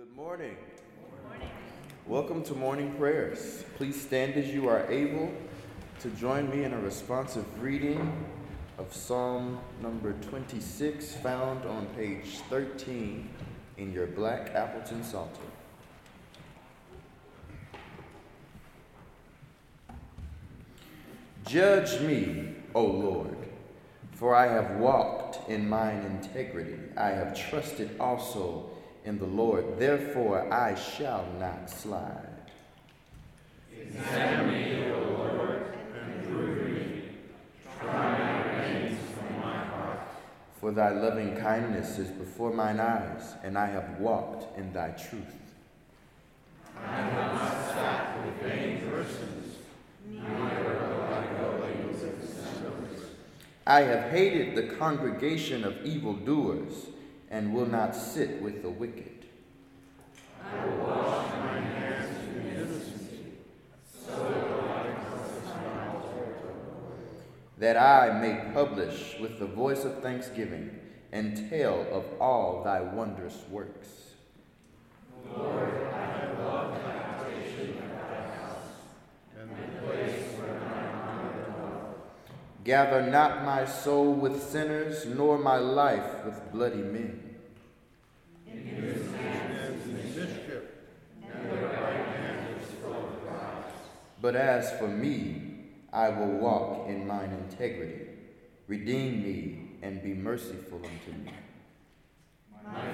Good morning. Welcome to morning prayers. Please stand as you are able to join me in a responsive reading of Psalm number 26, found on page 13 in your black Appleton Psalter. Judge me, O Lord, for I have walked in mine integrity. I have trusted also in the Lord, therefore I shall not slide. Examine me, O Lord, and prove me. Try my reins from my heart. For thy loving kindness is before mine eyes, and I have walked in thy truth. I have not sat with vain persons, neither will I go in with dissemblers. I have hated the congregation of evildoers and will not sit with the wicked. I will wash my hands in innocency, so. That I may publish with the voice of thanksgiving and tell of all thy wondrous works. Lord, I have loved the habitation of thy house, and the place where thine honor dwelleth. Gather not my soul with sinners, nor my life with bloody men. In whose hands is mischief, and their right hand is full of lies. But as for me, I will walk in mine integrity. Redeem me and be merciful unto me. My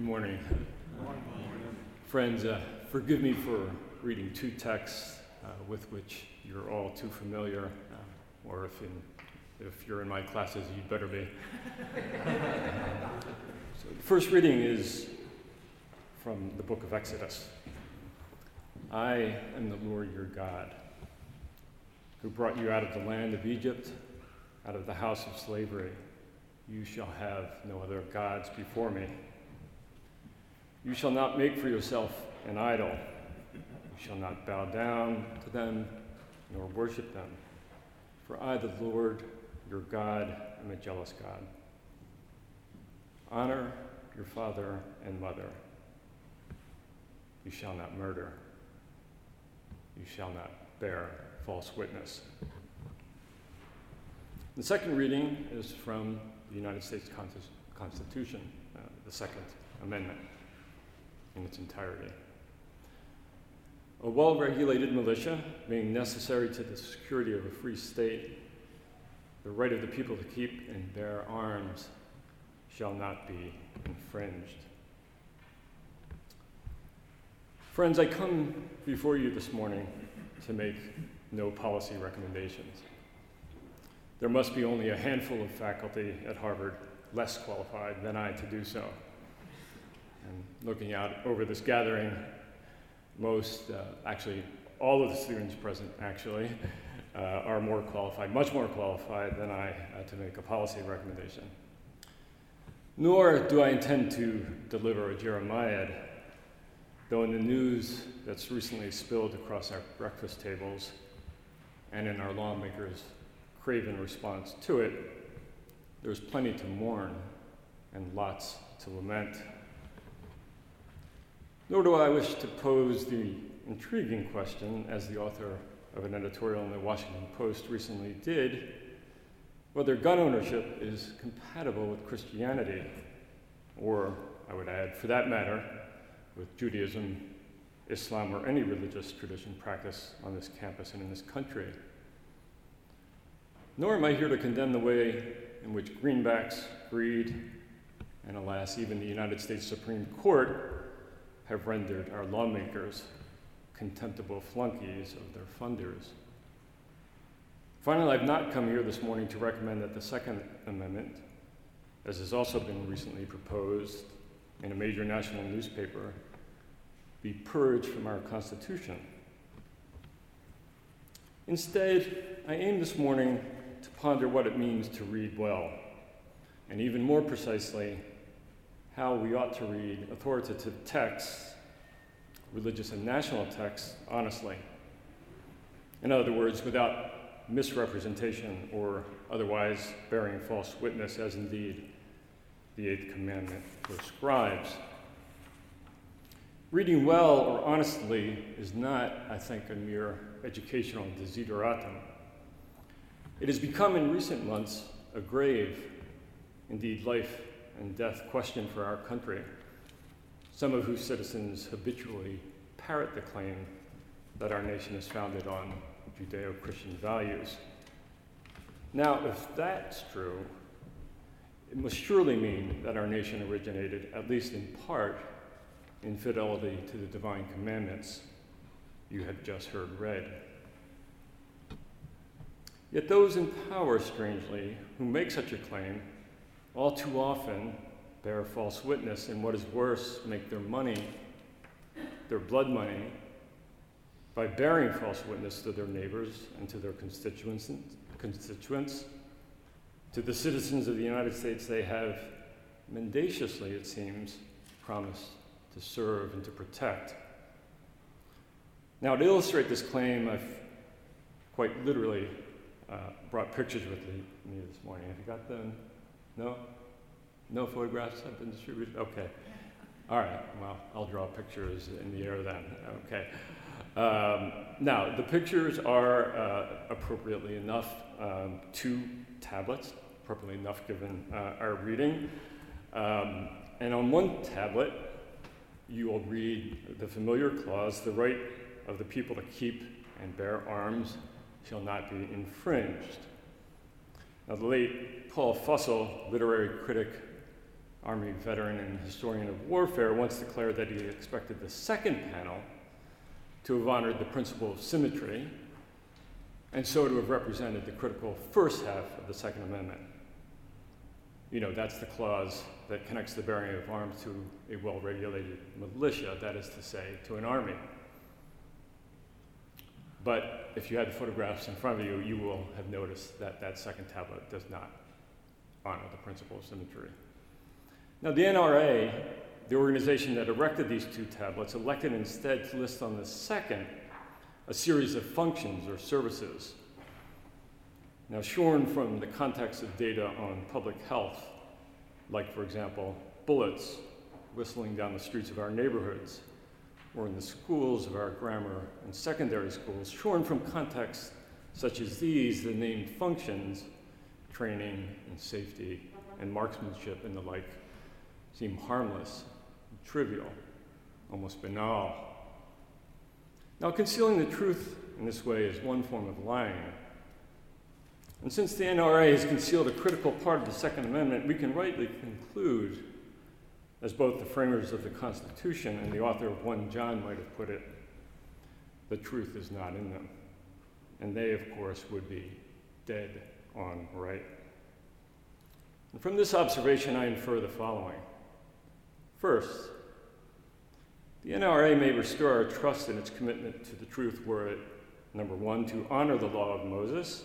Good morning. Friends, uh, forgive me for reading two texts uh, with which you're all too familiar, uh, or if, in, if you're in my classes, you'd better be. so the first reading is from the book of Exodus. I am the Lord your God, who brought you out of the land of Egypt, out of the house of slavery. You shall have no other gods before me. You shall not make for yourself an idol. You shall not bow down to them nor worship them. For I, the Lord your God, am a jealous God. Honor your father and mother. You shall not murder. You shall not bear false witness. The second reading is from the United States Constitution, uh, the Second Amendment in its entirety. A well regulated militia being necessary to the security of a free state, the right of the people to keep and bear arms shall not be infringed. Friends, I come before you this morning to make no policy recommendations. There must be only a handful of faculty at Harvard less qualified than I to do so. And looking out over this gathering, most, uh, actually, all of the students present, actually, uh, are more qualified, much more qualified than I uh, to make a policy recommendation. Nor do I intend to deliver a Jeremiad, though in the news that's recently spilled across our breakfast tables and in our lawmakers' craven response to it, there's plenty to mourn and lots to lament. Nor do I wish to pose the intriguing question, as the author of an editorial in the Washington Post recently did, whether gun ownership is compatible with Christianity, or, I would add, for that matter, with Judaism, Islam, or any religious tradition practiced on this campus and in this country. Nor am I here to condemn the way in which greenbacks, greed, and alas, even the United States Supreme Court have rendered our lawmakers contemptible flunkies of their funders. Finally, I've not come here this morning to recommend that the Second Amendment, as has also been recently proposed in a major national newspaper, be purged from our Constitution. Instead, I aim this morning to ponder what it means to read well, and even more precisely, how we ought to read authoritative texts, religious and national texts, honestly. In other words, without misrepresentation or otherwise bearing false witness, as indeed the Eighth Commandment prescribes. Reading well or honestly is not, I think, a mere educational desideratum. It has become in recent months a grave, indeed life and death question for our country, some of whose citizens habitually parrot the claim that our nation is founded on Judeo Christian values. Now, if that's true, it must surely mean that our nation originated, at least in part, in fidelity to the divine commandments you have just heard read. Yet those in power, strangely, who make such a claim, all too often bear false witness, and what is worse, make their money, their blood money, by bearing false witness to their neighbors and to their constituents, constituents to the citizens of the United States they have mendaciously, it seems, promised to serve and to protect. Now, to illustrate this claim, I've quite literally uh, brought pictures with me this morning. Have you got them? No? No photographs have been distributed? Okay. All right. Well, I'll draw pictures in the air then. Okay. Um, now, the pictures are uh, appropriately enough um, two tablets, appropriately enough given uh, our reading. Um, and on one tablet, you will read the familiar clause the right of the people to keep and bear arms shall not be infringed. Now, the late Paul Fussell, literary critic, Army veteran, and historian of warfare, once declared that he expected the second panel to have honored the principle of symmetry, and so to have represented the critical first half of the Second Amendment. You know, that's the clause that connects the bearing of arms to a well regulated militia, that is to say, to an army. But if you had the photographs in front of you, you will have noticed that that second tablet does not honor the principle of symmetry. Now, the NRA, the organization that erected these two tablets elected instead to list on the second a series of functions or services. Now, shorn from the context of data on public health, like, for example, bullets whistling down the streets of our neighborhoods, or in the schools of our grammar and secondary schools, shorn from contexts such as these, the named functions, training and safety and marksmanship and the like, seem harmless, trivial, almost banal. Now, concealing the truth in this way is one form of lying. And since the NRA has concealed a critical part of the Second Amendment, we can rightly conclude as both the framers of the Constitution and the author of 1 John might have put it, the truth is not in them. And they, of course, would be dead on right. And from this observation, I infer the following. First, the NRA may restore our trust in its commitment to the truth were it, number one, to honor the law of Moses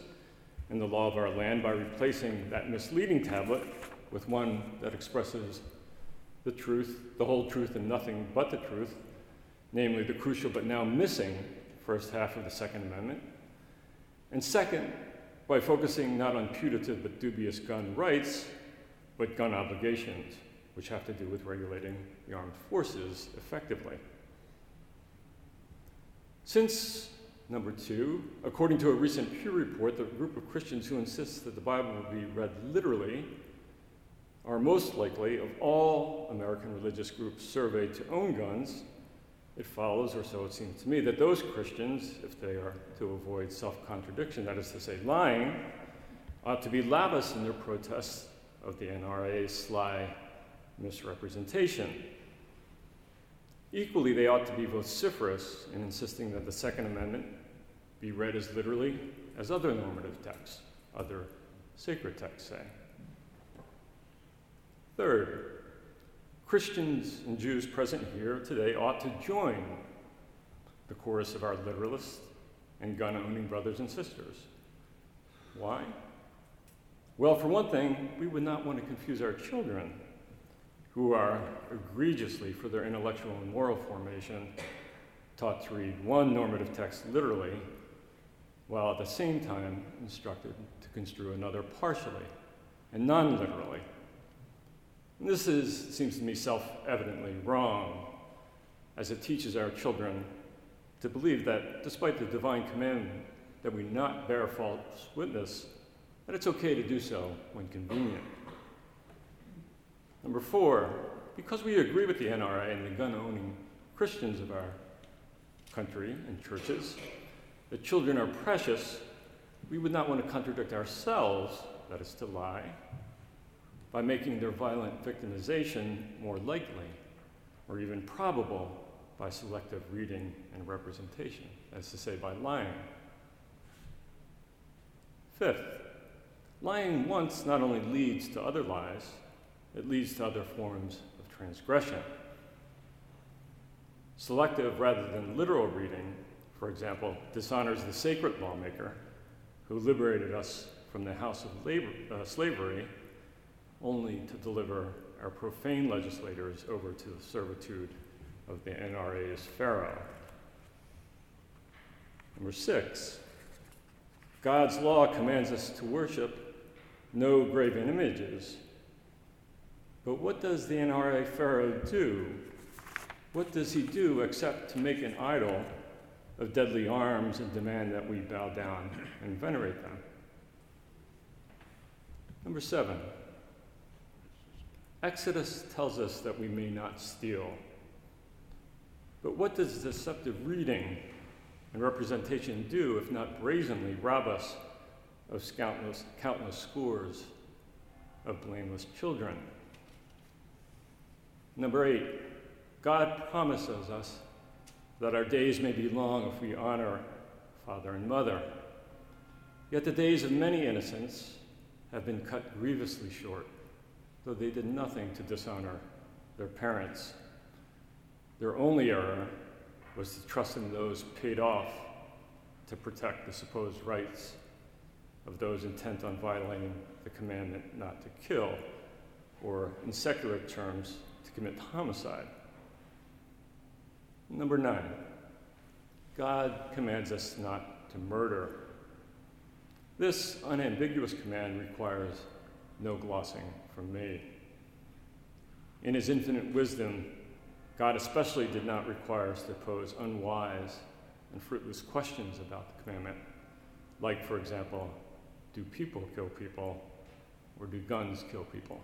and the law of our land by replacing that misleading tablet with one that expresses the truth, the whole truth, and nothing but the truth, namely the crucial but now missing first half of the Second Amendment. And second, by focusing not on putative but dubious gun rights, but gun obligations, which have to do with regulating the armed forces effectively. Since, number two, according to a recent Pew report, the group of Christians who insists that the Bible will be read literally are most likely, of all American religious groups surveyed to own guns, it follows, or so it seems to me, that those Christians, if they are to avoid self contradiction, that is to say, lying, ought to be lavish in their protests of the NRA's sly misrepresentation. Equally, they ought to be vociferous in insisting that the Second Amendment be read as literally as other normative texts, other sacred texts say. Third, Christians and Jews present here today ought to join the chorus of our literalists and gun owning brothers and sisters. Why? Well, for one thing, we would not want to confuse our children, who are egregiously, for their intellectual and moral formation, taught to read one normative text literally, while at the same time instructed to construe another partially and non literally. This is, seems to me self evidently wrong, as it teaches our children to believe that despite the divine commandment that we not bear false witness, that it's okay to do so when convenient. Number four, because we agree with the NRA and the gun owning Christians of our country and churches, that children are precious, we would not want to contradict ourselves, that is to lie, by making their violent victimization more likely or even probable by selective reading and representation, as to say, by lying. Fifth, lying once not only leads to other lies, it leads to other forms of transgression. Selective rather than literal reading, for example, dishonors the sacred lawmaker who liberated us from the house of labor, uh, slavery only to deliver our profane legislators over to the servitude of the NRA's Pharaoh. Number six, God's law commands us to worship no graven images. But what does the NRA Pharaoh do? What does he do except to make an idol of deadly arms and demand that we bow down and venerate them? Number seven, Exodus tells us that we may not steal. But what does deceptive reading and representation do if not brazenly rob us of countless, countless scores of blameless children? Number eight, God promises us that our days may be long if we honor father and mother. Yet the days of many innocents have been cut grievously short though they did nothing to dishonor their parents. Their only error was to trust in those paid off to protect the supposed rights of those intent on violating the commandment not to kill, or in secular terms, to commit homicide. Number nine, God commands us not to murder. This unambiguous command requires no glossing from me. In his infinite wisdom, God especially did not require us to pose unwise and fruitless questions about the commandment, like, for example, do people kill people or do guns kill people?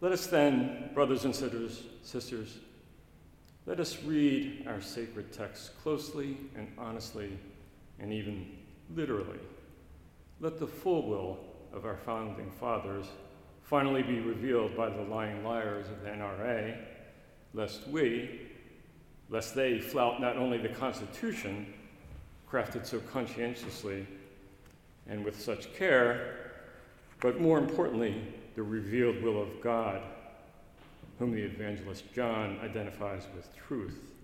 Let us then, brothers and sisters, sisters, let us read our sacred texts closely and honestly and even literally. Let the full will of our founding fathers finally be revealed by the lying liars of the NRA, lest we, lest they flout not only the Constitution, crafted so conscientiously and with such care, but more importantly, the revealed will of God, whom the evangelist John identifies with truth,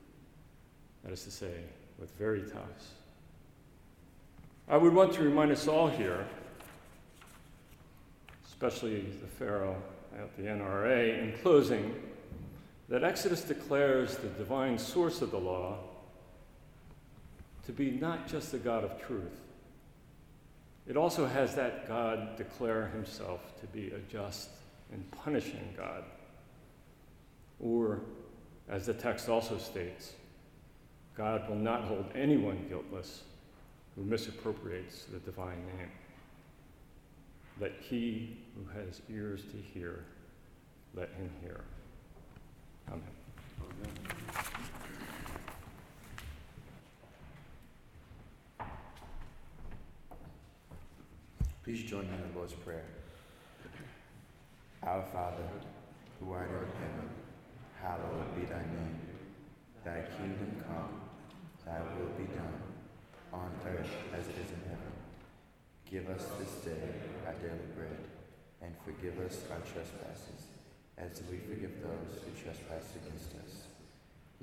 that is to say, with veritas. I would want to remind us all here, especially the Pharaoh at the NRA, in closing, that Exodus declares the divine source of the law to be not just the God of truth. It also has that God declare himself to be a just and punishing God. Or, as the text also states, God will not hold anyone guiltless who misappropriates the divine name. Let he who has ears to hear, let him hear. Amen. Please join me in the Lord's Prayer. Our Father, who art in heaven, hallowed be thy name. Thy kingdom come, thy will be done, on earth as it is. Give us this day our daily bread, and forgive us our trespasses, as we forgive those who trespass against us.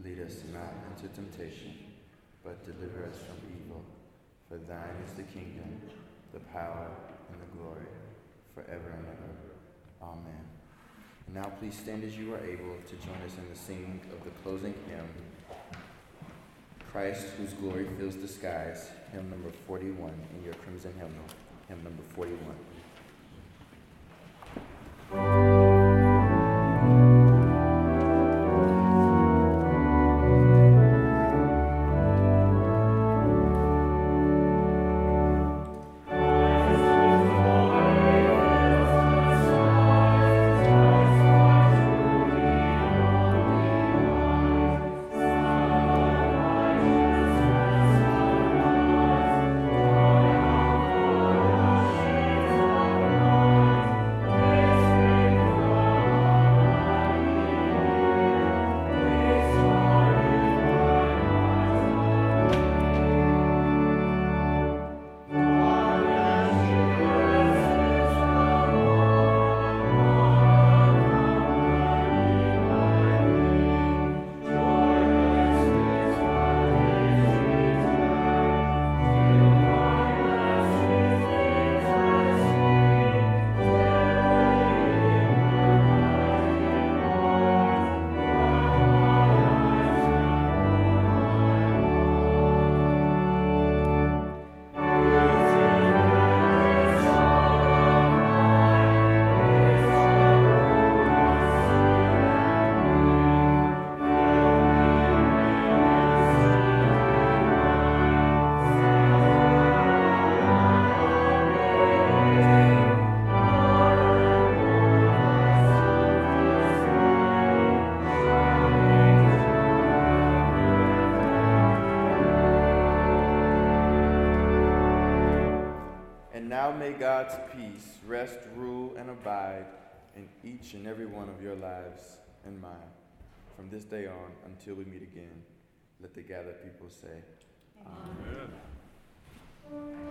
Lead us not into temptation, but deliver us from evil. For thine is the kingdom, the power, and the glory, forever and ever. Amen. And now please stand as you are able to join us in the singing of the closing hymn, Christ whose glory fills the skies, hymn number 41 in your crimson hymnal, hymn number 41. may God's peace rest, rule, and abide in each and every one of your lives and mine. From this day on until we meet again, let the gathered people say, Amen. Amen.